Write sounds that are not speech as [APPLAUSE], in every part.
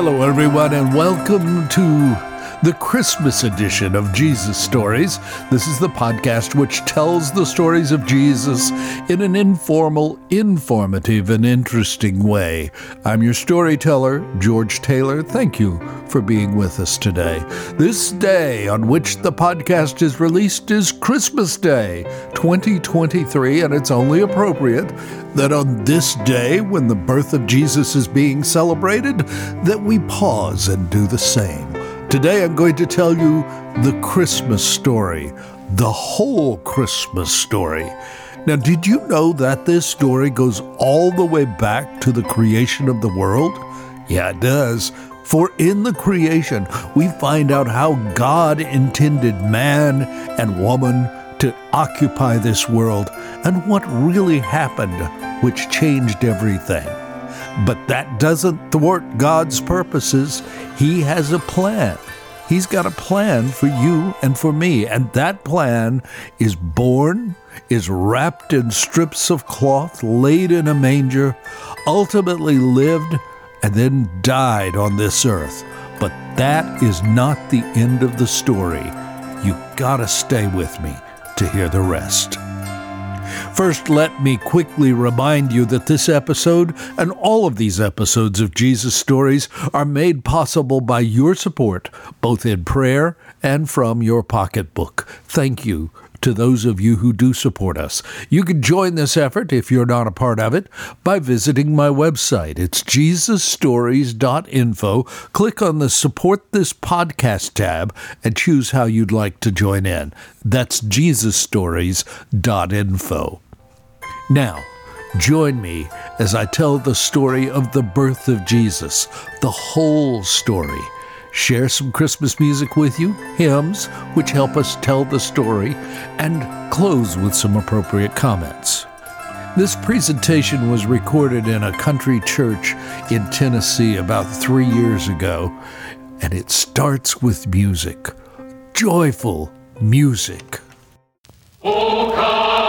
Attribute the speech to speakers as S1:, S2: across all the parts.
S1: Hello, everyone, and welcome to the Christmas edition of Jesus Stories. This is the podcast which tells the stories of Jesus in an informal, informative, and interesting way. I'm your storyteller, George Taylor. Thank you for being with us today. This day on which the podcast is released is Christmas Day 2023, and it's only appropriate that on this day, when the birth of Jesus is being celebrated, that we pause and do the same. Today I'm going to tell you the Christmas story, the whole Christmas story. Now, did you know that this story goes all the way back to the creation of the world? Yeah, it does. For in the creation, we find out how God intended man and woman to occupy this world and what really happened, which changed everything. But that doesn't thwart God's purposes. He has a plan. He's got a plan for you and for me. And that plan is born, is wrapped in strips of cloth, laid in a manger, ultimately lived, and then died on this earth. But that is not the end of the story. You gotta stay with me to hear the rest. First, let me quickly remind you that this episode and all of these episodes of Jesus Stories are made possible by your support, both in prayer and from your pocketbook. Thank you to those of you who do support us. You can join this effort if you're not a part of it by visiting my website. It's jesusstories.info. Click on the Support This Podcast tab and choose how you'd like to join in. That's jesusstories.info. Now, join me as I tell the story of the birth of Jesus, the whole story share some Christmas music with you, hymns, which help us tell the story, and close with some appropriate comments. This presentation was recorded in a country church in Tennessee about three years ago, and it starts with music joyful music.
S2: Oh, come,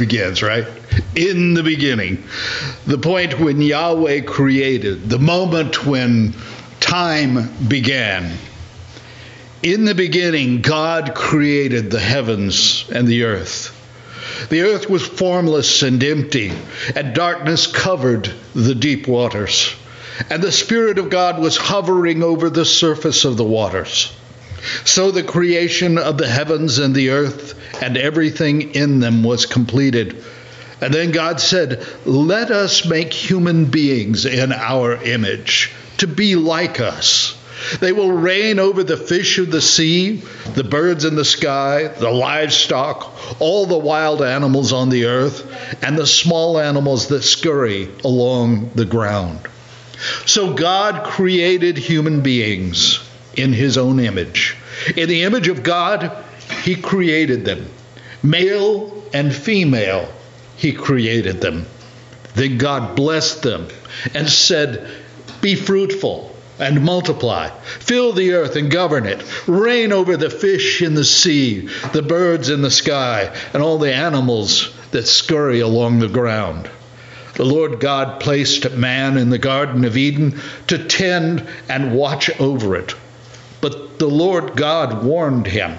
S3: begins, right? In the beginning. The point when Yahweh created, the moment when time began. In the beginning, God created the heavens and the earth. The earth was formless and empty, and darkness covered the deep waters. And the Spirit of God was hovering over the surface of the waters. So the creation of the heavens and the earth and everything in them was completed. And then God said, Let us make human beings in our image, to be like us. They will reign over the fish of the sea, the birds in the sky, the livestock, all the wild animals on the earth, and the small animals that scurry along the ground. So God created human beings in his own image. In the image of God, he created them. Male and female, he created them. Then God blessed them and said, Be fruitful
S1: and multiply. Fill the earth and govern it. Reign over the fish in the sea, the birds in the sky, and all the animals that scurry along the ground. The Lord God placed man in the Garden of Eden to tend and watch over it. The Lord God warned him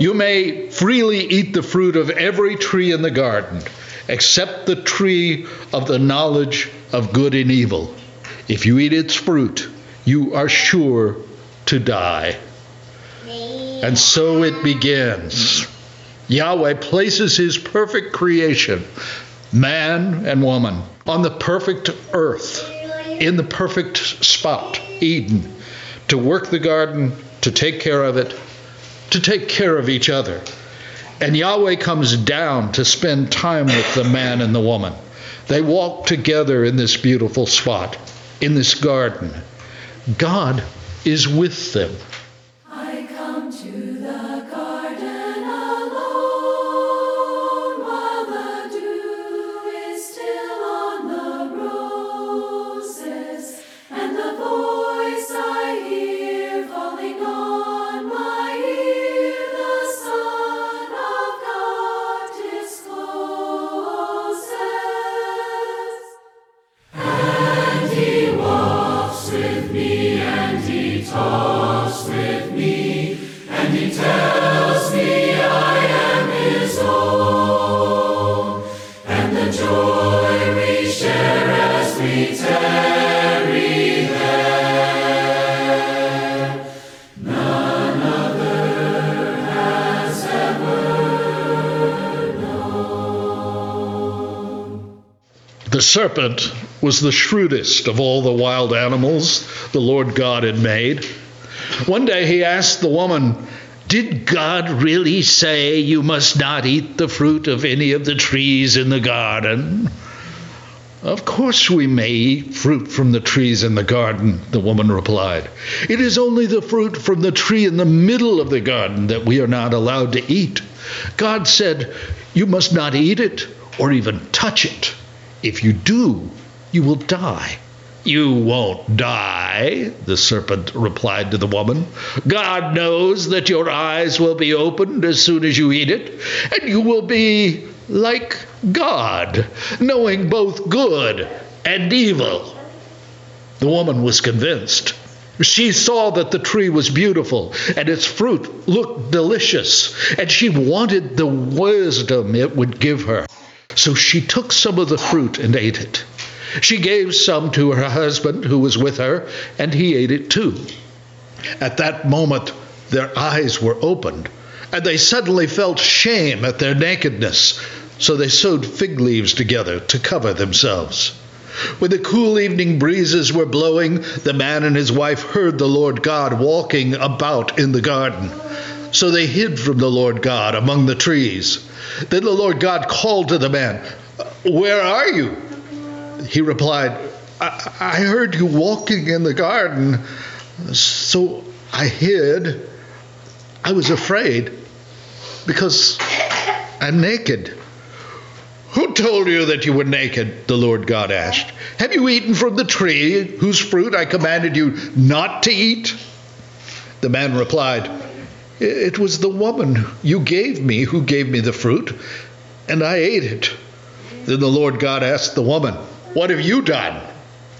S1: You may freely eat the fruit of every tree in the garden, except the tree of the knowledge of good and evil. If you eat its fruit, you are sure to die. And so it begins. Yahweh places his perfect creation, man and woman, on the perfect earth, in the perfect spot, Eden, to work the garden, to take care of it, to take care of each other. And Yahweh comes down to spend time with the man and the woman. They walk together in this beautiful spot, in this garden. God is with them. Serpent was the shrewdest of all the wild animals the Lord God had made. One day he asked the woman, Did God really say you must not eat the fruit of any of the trees in the garden? Of course we may eat fruit from the trees in the garden, the woman replied. It is only the fruit from the tree in the middle of the garden that we are not allowed to eat. God said, You must not eat it or even touch it. If you do, you will die. You won't die, the serpent replied to the woman. God knows that your eyes will be opened as soon as you eat it, and you will be like God, knowing both good and evil. The woman was convinced. She saw that the tree was beautiful and its fruit looked delicious, and she wanted the wisdom it would give her. So she took some of the fruit and ate it. She gave some to her husband who was with her, and he ate it too. At that moment, their eyes were opened, and they suddenly felt shame at their nakedness. So they sewed fig leaves together to cover themselves. When the cool evening breezes were blowing, the man and his wife heard the Lord God walking about in the garden. So they hid from the Lord God among the trees. Then the Lord God called to the man, Where are you? He replied, I, I heard you walking in the garden, so I hid. I was afraid because I'm naked. Who told you that you were naked? The Lord God asked. Have you eaten from the tree whose fruit I commanded you not to eat? The man replied, It was the woman you gave me who gave me the fruit, and I ate it. Then the Lord God asked the woman, What have you done?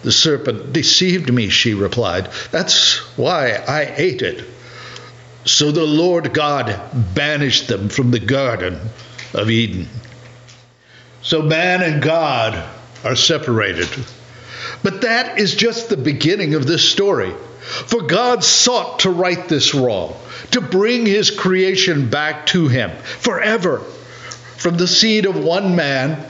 S1: The serpent deceived me, she replied. That's why I ate it. So the Lord God banished them from the Garden of Eden. So man and God are separated. But that is just the beginning of this story. For God sought to right this wrong, to bring his creation back to him forever. From the seed of one man,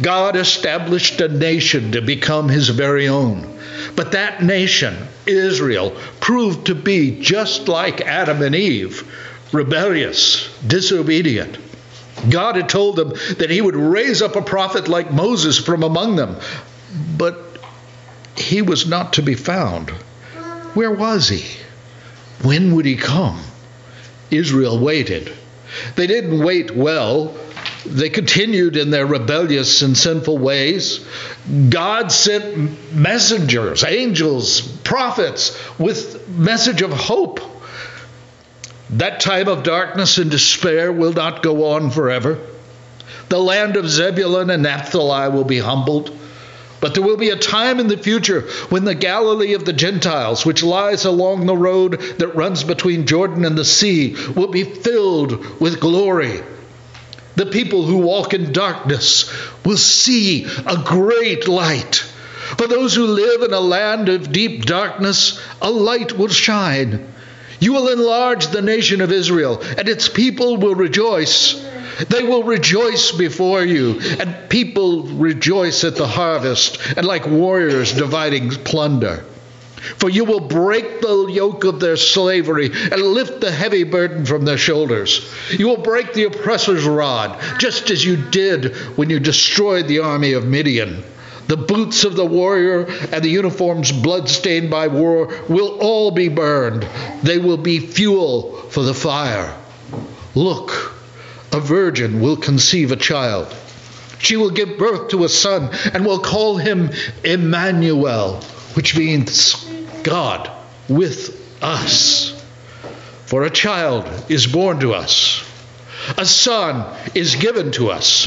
S1: God established a nation to become his very own. But that nation, Israel, proved to be just like Adam and Eve rebellious, disobedient. God had told them that he would raise up a prophet like Moses from among them, but he was not to be found. Where was he? When would he come? Israel waited. They didn't wait well. they continued in their rebellious and sinful ways. God sent messengers, angels, prophets with message of hope. That time of darkness and despair will not go on forever. The land of Zebulun and Naphtali will be humbled. But there will be a time in the future when the Galilee of the Gentiles, which lies along the road that runs between Jordan and the sea, will be filled with glory. The people who walk in darkness will see a great light. For those who live in a land of deep darkness, a light will shine. You will enlarge the nation of Israel, and its people will rejoice. They will rejoice before you, and people rejoice at the harvest, and like warriors dividing plunder. For you will break the yoke of their slavery and lift the heavy burden from their shoulders. You will break the oppressor's rod, just as you did when you destroyed the army of Midian. The boots of the warrior and the uniforms bloodstained by war will all be burned. They will be fuel for the fire. Look, a virgin will conceive a child. She will give birth to a son and will call him Emmanuel, which means God with us. For a child is born to us, a son is given to us.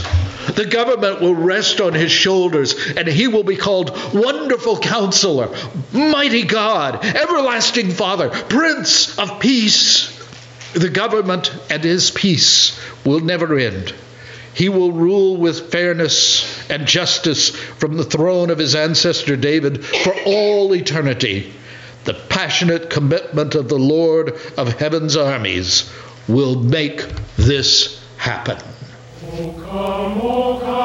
S1: The government will rest on his shoulders, and he will be called Wonderful Counselor, Mighty God, Everlasting Father, Prince of Peace. The government and his peace will never end. He will rule with fairness and justice from the throne of his ancestor David for all eternity. The passionate commitment of the Lord of heaven's armies will make this happen.
S2: O come, O come,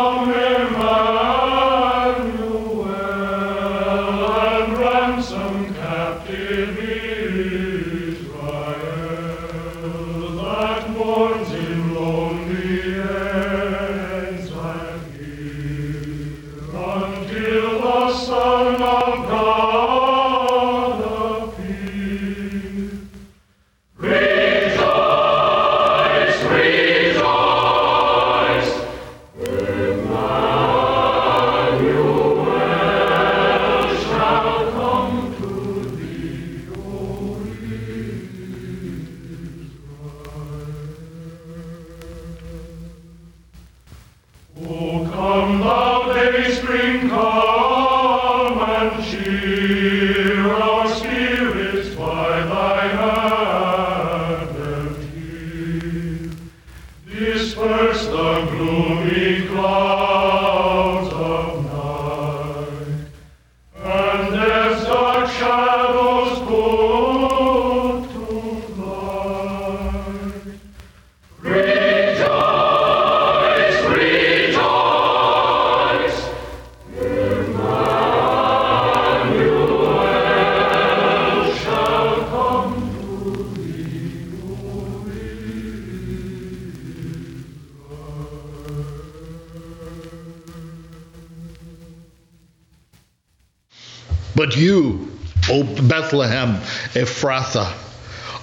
S1: Bethlehem Ephrathah,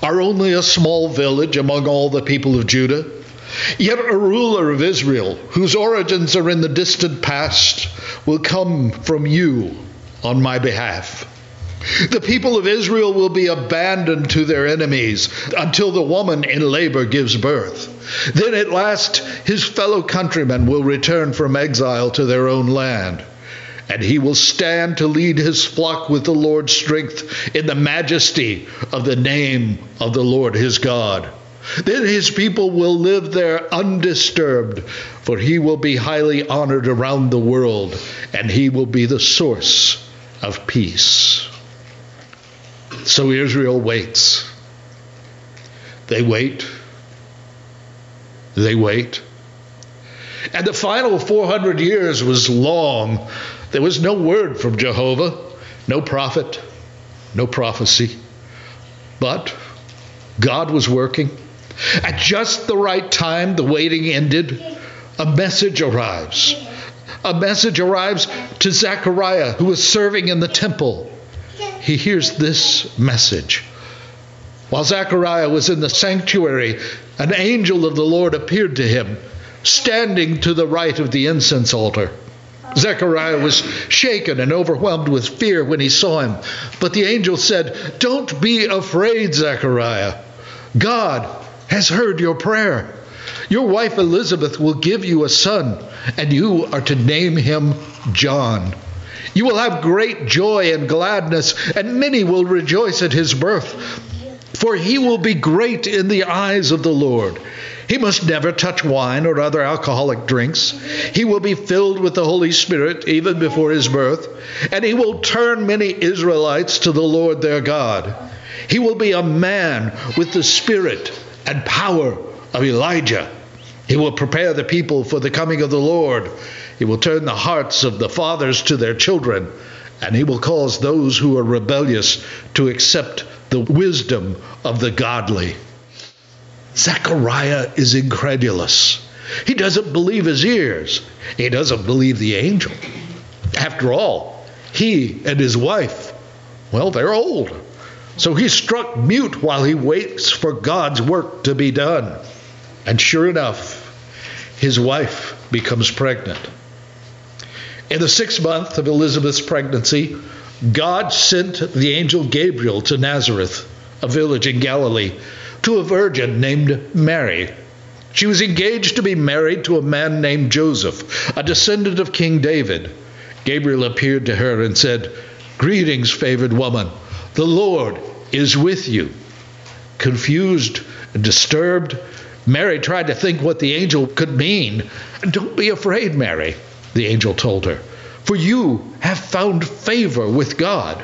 S1: are only a small village among all the people of Judah. Yet a ruler of Israel, whose origins are in the distant past, will come from you on my behalf. The people of Israel will be abandoned to their enemies until the woman in labor gives birth. Then at last his fellow countrymen will return from exile to their own land. And he will stand to lead his flock with the Lord's strength in the majesty of the name of the Lord his God. Then his people will live there undisturbed, for he will be highly honored around the world, and he will be the source of peace. So Israel waits. They wait. They wait. And the final 400 years was long. There was no word from Jehovah, no prophet, no prophecy. But God was working. At just the right time, the waiting ended. A message arrives. A message arrives to Zechariah, who was serving in the temple. He hears this message. While Zechariah was in the sanctuary, an angel of the Lord appeared to him. standing to the right of the incense altar. Zechariah was shaken and overwhelmed with fear when he saw him. But the angel said, Don't be afraid, Zechariah. God has heard your prayer. Your wife Elizabeth will give you a son, and you are to name him John. You will have great joy and gladness, and many will rejoice at his birth, for he will be great in the eyes of the Lord. He must never touch wine or other alcoholic drinks. He will be filled with the Holy Spirit even before his birth, and he will turn many Israelites to the Lord their God. He will be a man with the spirit and power of Elijah. He will prepare the people for the coming of the Lord. He will turn the hearts of the fathers to their children, and he will cause those who are rebellious to accept the wisdom of the godly. Zechariah is incredulous. He doesn't believe his ears. He doesn't believe the angel. After all, he and his wife, well, they're old. So he's struck mute while he waits for God's work to be done. And sure enough, his wife becomes pregnant. In the sixth month of Elizabeth's pregnancy, God sent the angel Gabriel to Nazareth, a village in Galilee, to a virgin named Mary. She was engaged to be married to a man named Joseph, a descendant of King David. Gabriel appeared to her and said, Greetings, favored woman. The Lord is with you. Confused and disturbed, Mary tried to think what the angel could mean. Don't be afraid, Mary, the angel told her, for you have found favor with God.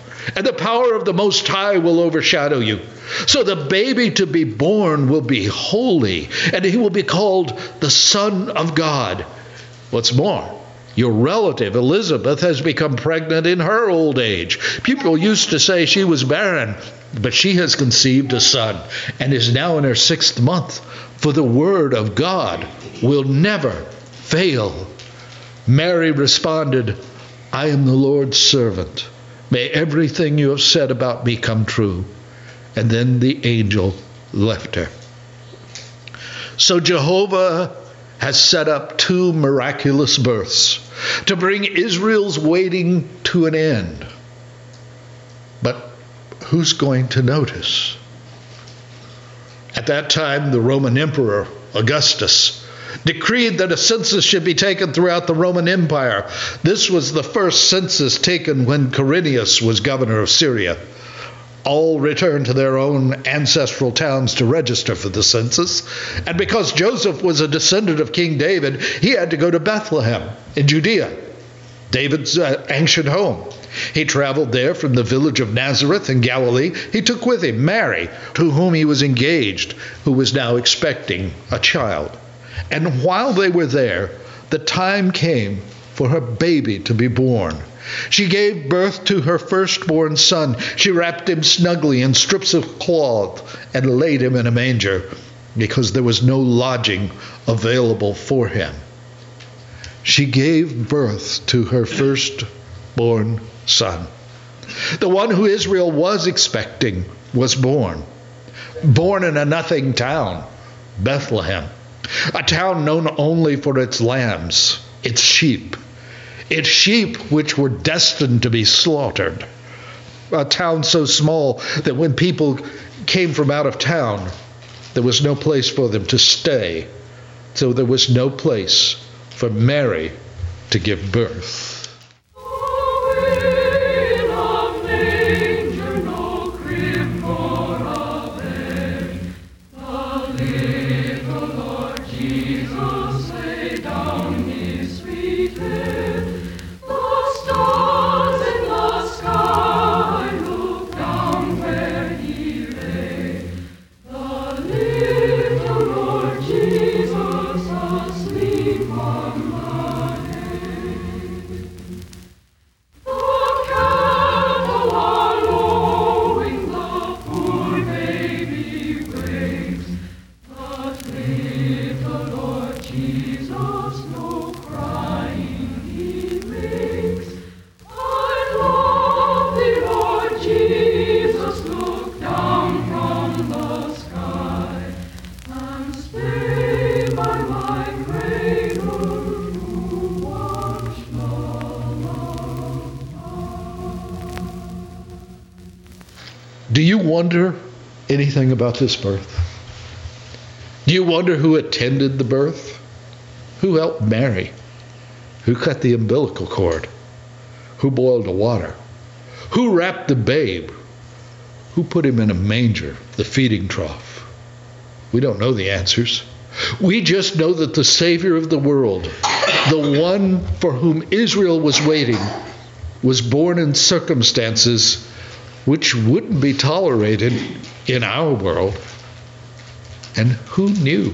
S1: and the power of the Most High will overshadow you. So the baby to be born will be holy, and he will be called the Son of God. What's more, your relative Elizabeth has become pregnant in her old age. People used to say she was barren, but she has conceived a son and is now in her sixth month. For the word of God will never fail. Mary responded, I am the Lord's servant. May everything you have said about me come true. And then the angel left her. So Jehovah has set up two miraculous births to bring Israel's waiting to an end. But who's going to notice? At that time, the Roman Emperor, Augustus, decreed that a census should be taken throughout the Roman Empire. This was the first census taken when Quirinius was governor of Syria. All returned to their own ancestral towns to register for the census. And because Joseph was a descendant of King David, he had to go to Bethlehem in Judea, David's uh, ancient home. He traveled there from the village of Nazareth in Galilee. He took with him Mary, to whom he was engaged, who was now expecting a child. And while they were there, the time came for her baby to be born. She gave birth to her firstborn son. She wrapped him snugly in strips of cloth and laid him in a manger because there was no lodging available for him. She gave birth to her firstborn son. The one who Israel was expecting was born. Born in a nothing town, Bethlehem, a town known only for its lambs, its sheep its sheep which were destined to be slaughtered. A town so small that when people came from out of town, there was no place for them to stay. So there was no place for Mary to give birth.
S2: About this birth? Do you wonder who attended the birth? Who helped Mary? Who cut the umbilical cord? Who boiled the water? Who wrapped the babe? Who put him in a manger, the feeding trough? We don't know the answers. We just know that the Savior of the world, the one for whom Israel was waiting, was born in circumstances which wouldn't be tolerated in our world. And who knew?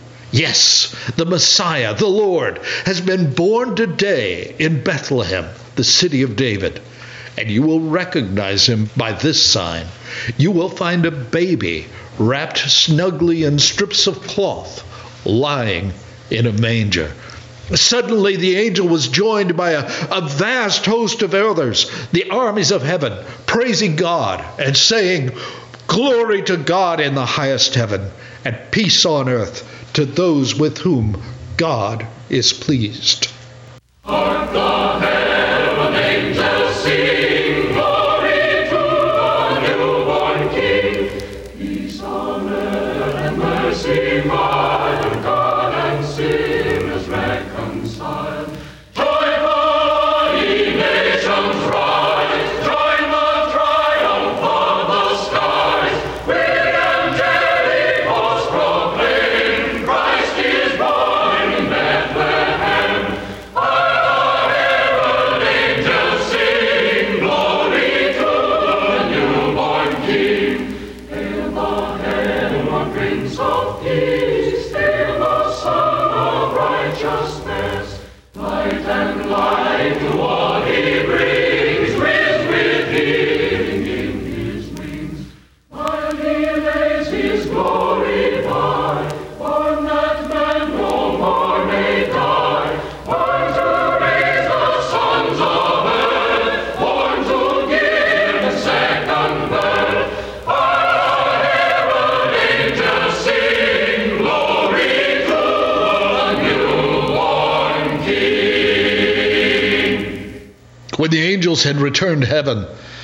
S2: Yes, the Messiah, the Lord, has been born today in Bethlehem, the city of David. And you will recognize him by this sign. You will find a baby wrapped snugly in strips of cloth, lying in a manger. Suddenly, the angel was joined by a, a vast host of others, the armies of heaven, praising God and saying, Glory to God in the highest heaven, and peace on earth to those with whom God is pleased.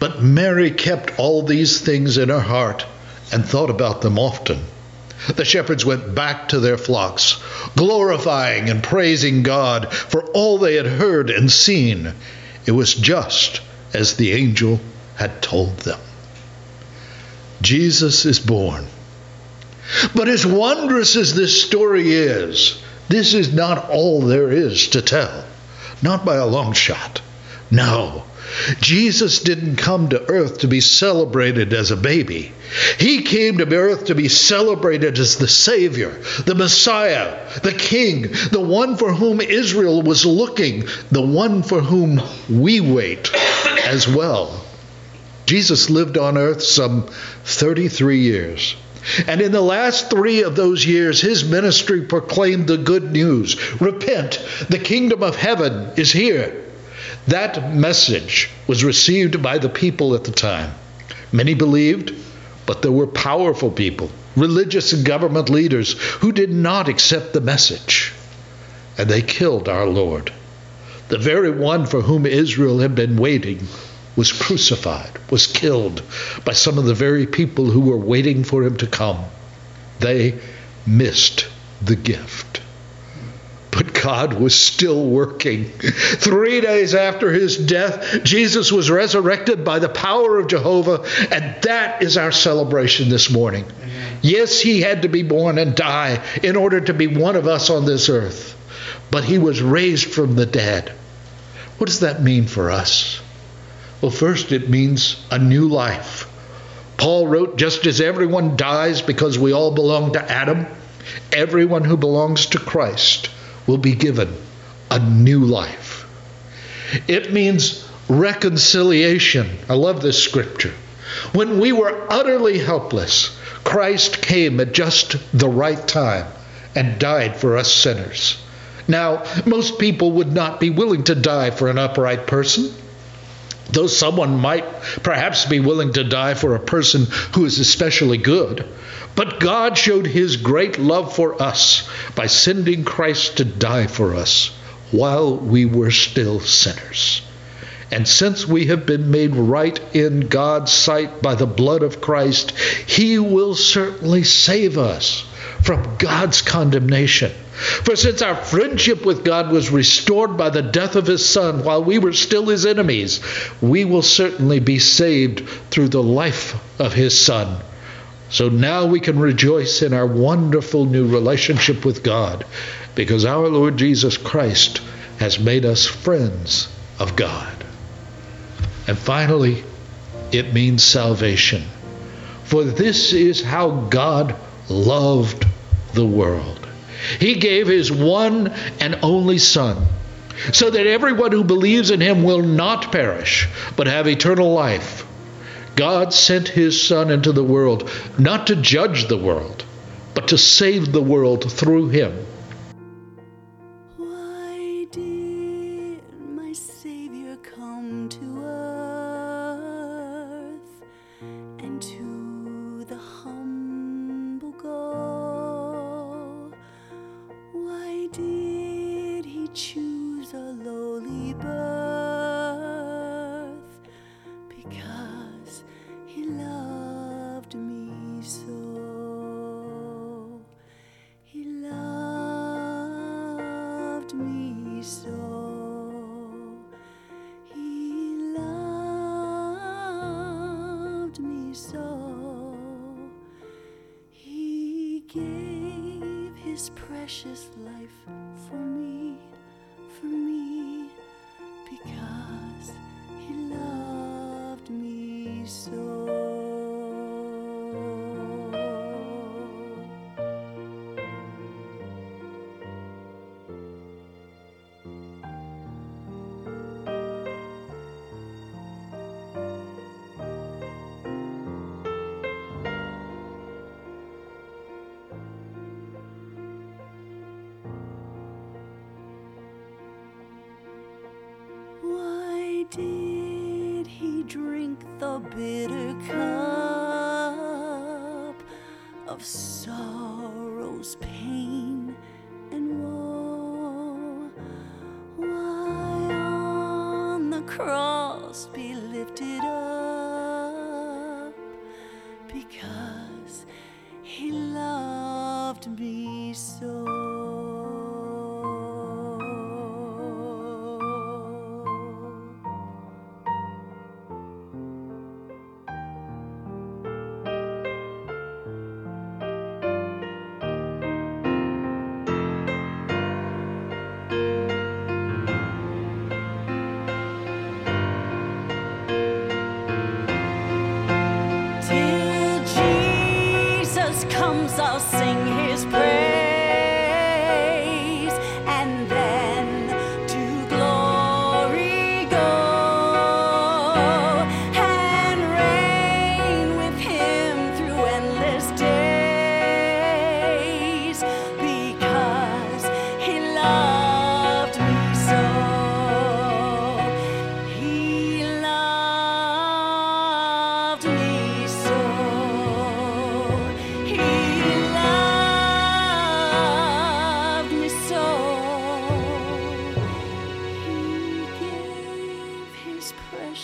S2: But Mary kept all these things in her heart and thought about them often.
S1: The shepherds went back to their flocks, glorifying and praising God for all they had heard and seen. It was just as the angel had told them. Jesus is born. But as wondrous as this story is, this is not all there is to tell. Not by a long shot. No. Jesus didn't come to earth to be celebrated as a baby. He came to earth to be celebrated as the Savior, the Messiah, the King, the one for whom Israel was looking, the one for whom we wait as well. Jesus lived on earth some 33 years. And in the last three of those years, his ministry proclaimed the good news Repent, the kingdom of heaven is here. That message was received by the people at the time. Many believed, but there were powerful people, religious and government leaders, who did not accept the message. And they killed our Lord. The very one for whom Israel had been waiting was crucified, was killed by some of the very people who were waiting for him to come. They missed the gift. God was still working. Three days after his death, Jesus was resurrected by the power of Jehovah, and that is our celebration this morning. Yes, he had to be born and die in order to be one of us on this earth, but he was raised from the dead. What does that mean for us? Well, first, it means a new life. Paul wrote, just as everyone dies because we all belong to Adam, everyone who belongs to Christ will be given a new life. It means reconciliation. I love this scripture. When we were utterly helpless, Christ came at just the right time and died for us sinners. Now, most people would not be willing to die for an upright person. Though someone might perhaps be willing to die for a person who is especially good, but God showed his great love for us by sending Christ to die for us while we were still sinners. And since we have been made right in God's sight by the blood of Christ, he will certainly save us from God's condemnation. For since our friendship with God was restored by the death of his Son while we were still his enemies, we will certainly be saved through the life of his Son. So now we can rejoice in our wonderful new relationship with God because our Lord Jesus Christ has made us friends of God. And finally, it means salvation. For this is how God loved the world. He gave his one and only Son, so that everyone who believes in him will not perish, but have eternal life. God sent his Son into the world not to judge the world, but to save the world through him.
S4: Precious life so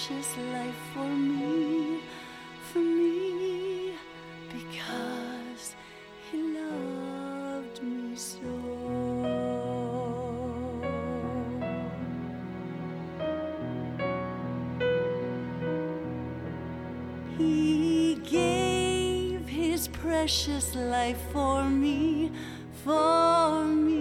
S4: precious life for me, for me, because he loved me so. He gave his precious life for me, for me,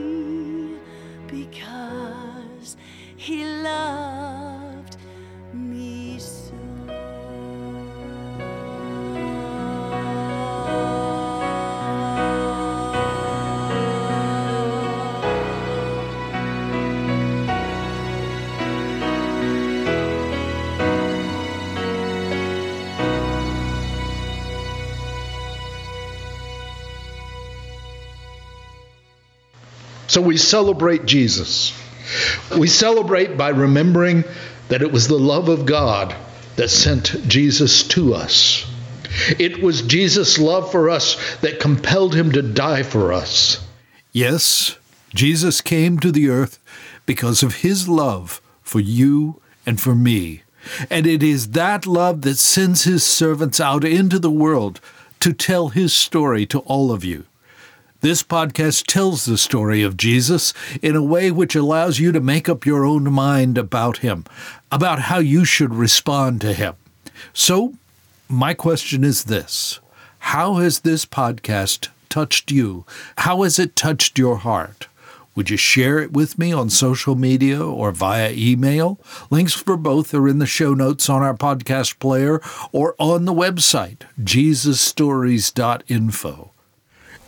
S5: So we celebrate Jesus. We celebrate by remembering that it was the love of God that sent Jesus to us. It was Jesus' love for us that compelled him to die for us.
S1: Yes, Jesus came to the earth because of his love for you and for me. And it is that love that sends his servants out into the world to tell his story to all of you. This podcast tells the story of Jesus in a way which allows you to make up your own mind about him, about how you should respond to him. So, my question is this How has this podcast touched you? How has it touched your heart? Would you share it with me on social media or via email? Links for both are in the show notes on our podcast player or on the website, jesusstories.info.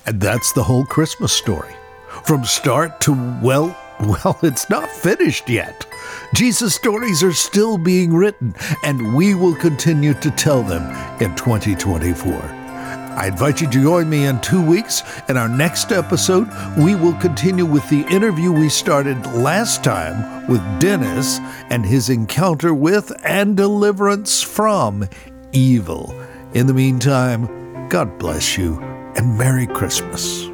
S1: And that's the whole Christmas story. From start to, well, [LAUGHS] well, it's not finished yet. Jesus stories are still being written, and we will continue to tell them in 2024. I invite you to join me in two weeks. In our next episode, we will continue with the interview we started last time with Dennis and his encounter with and deliverance from evil. In the meantime, God bless you and Merry Christmas.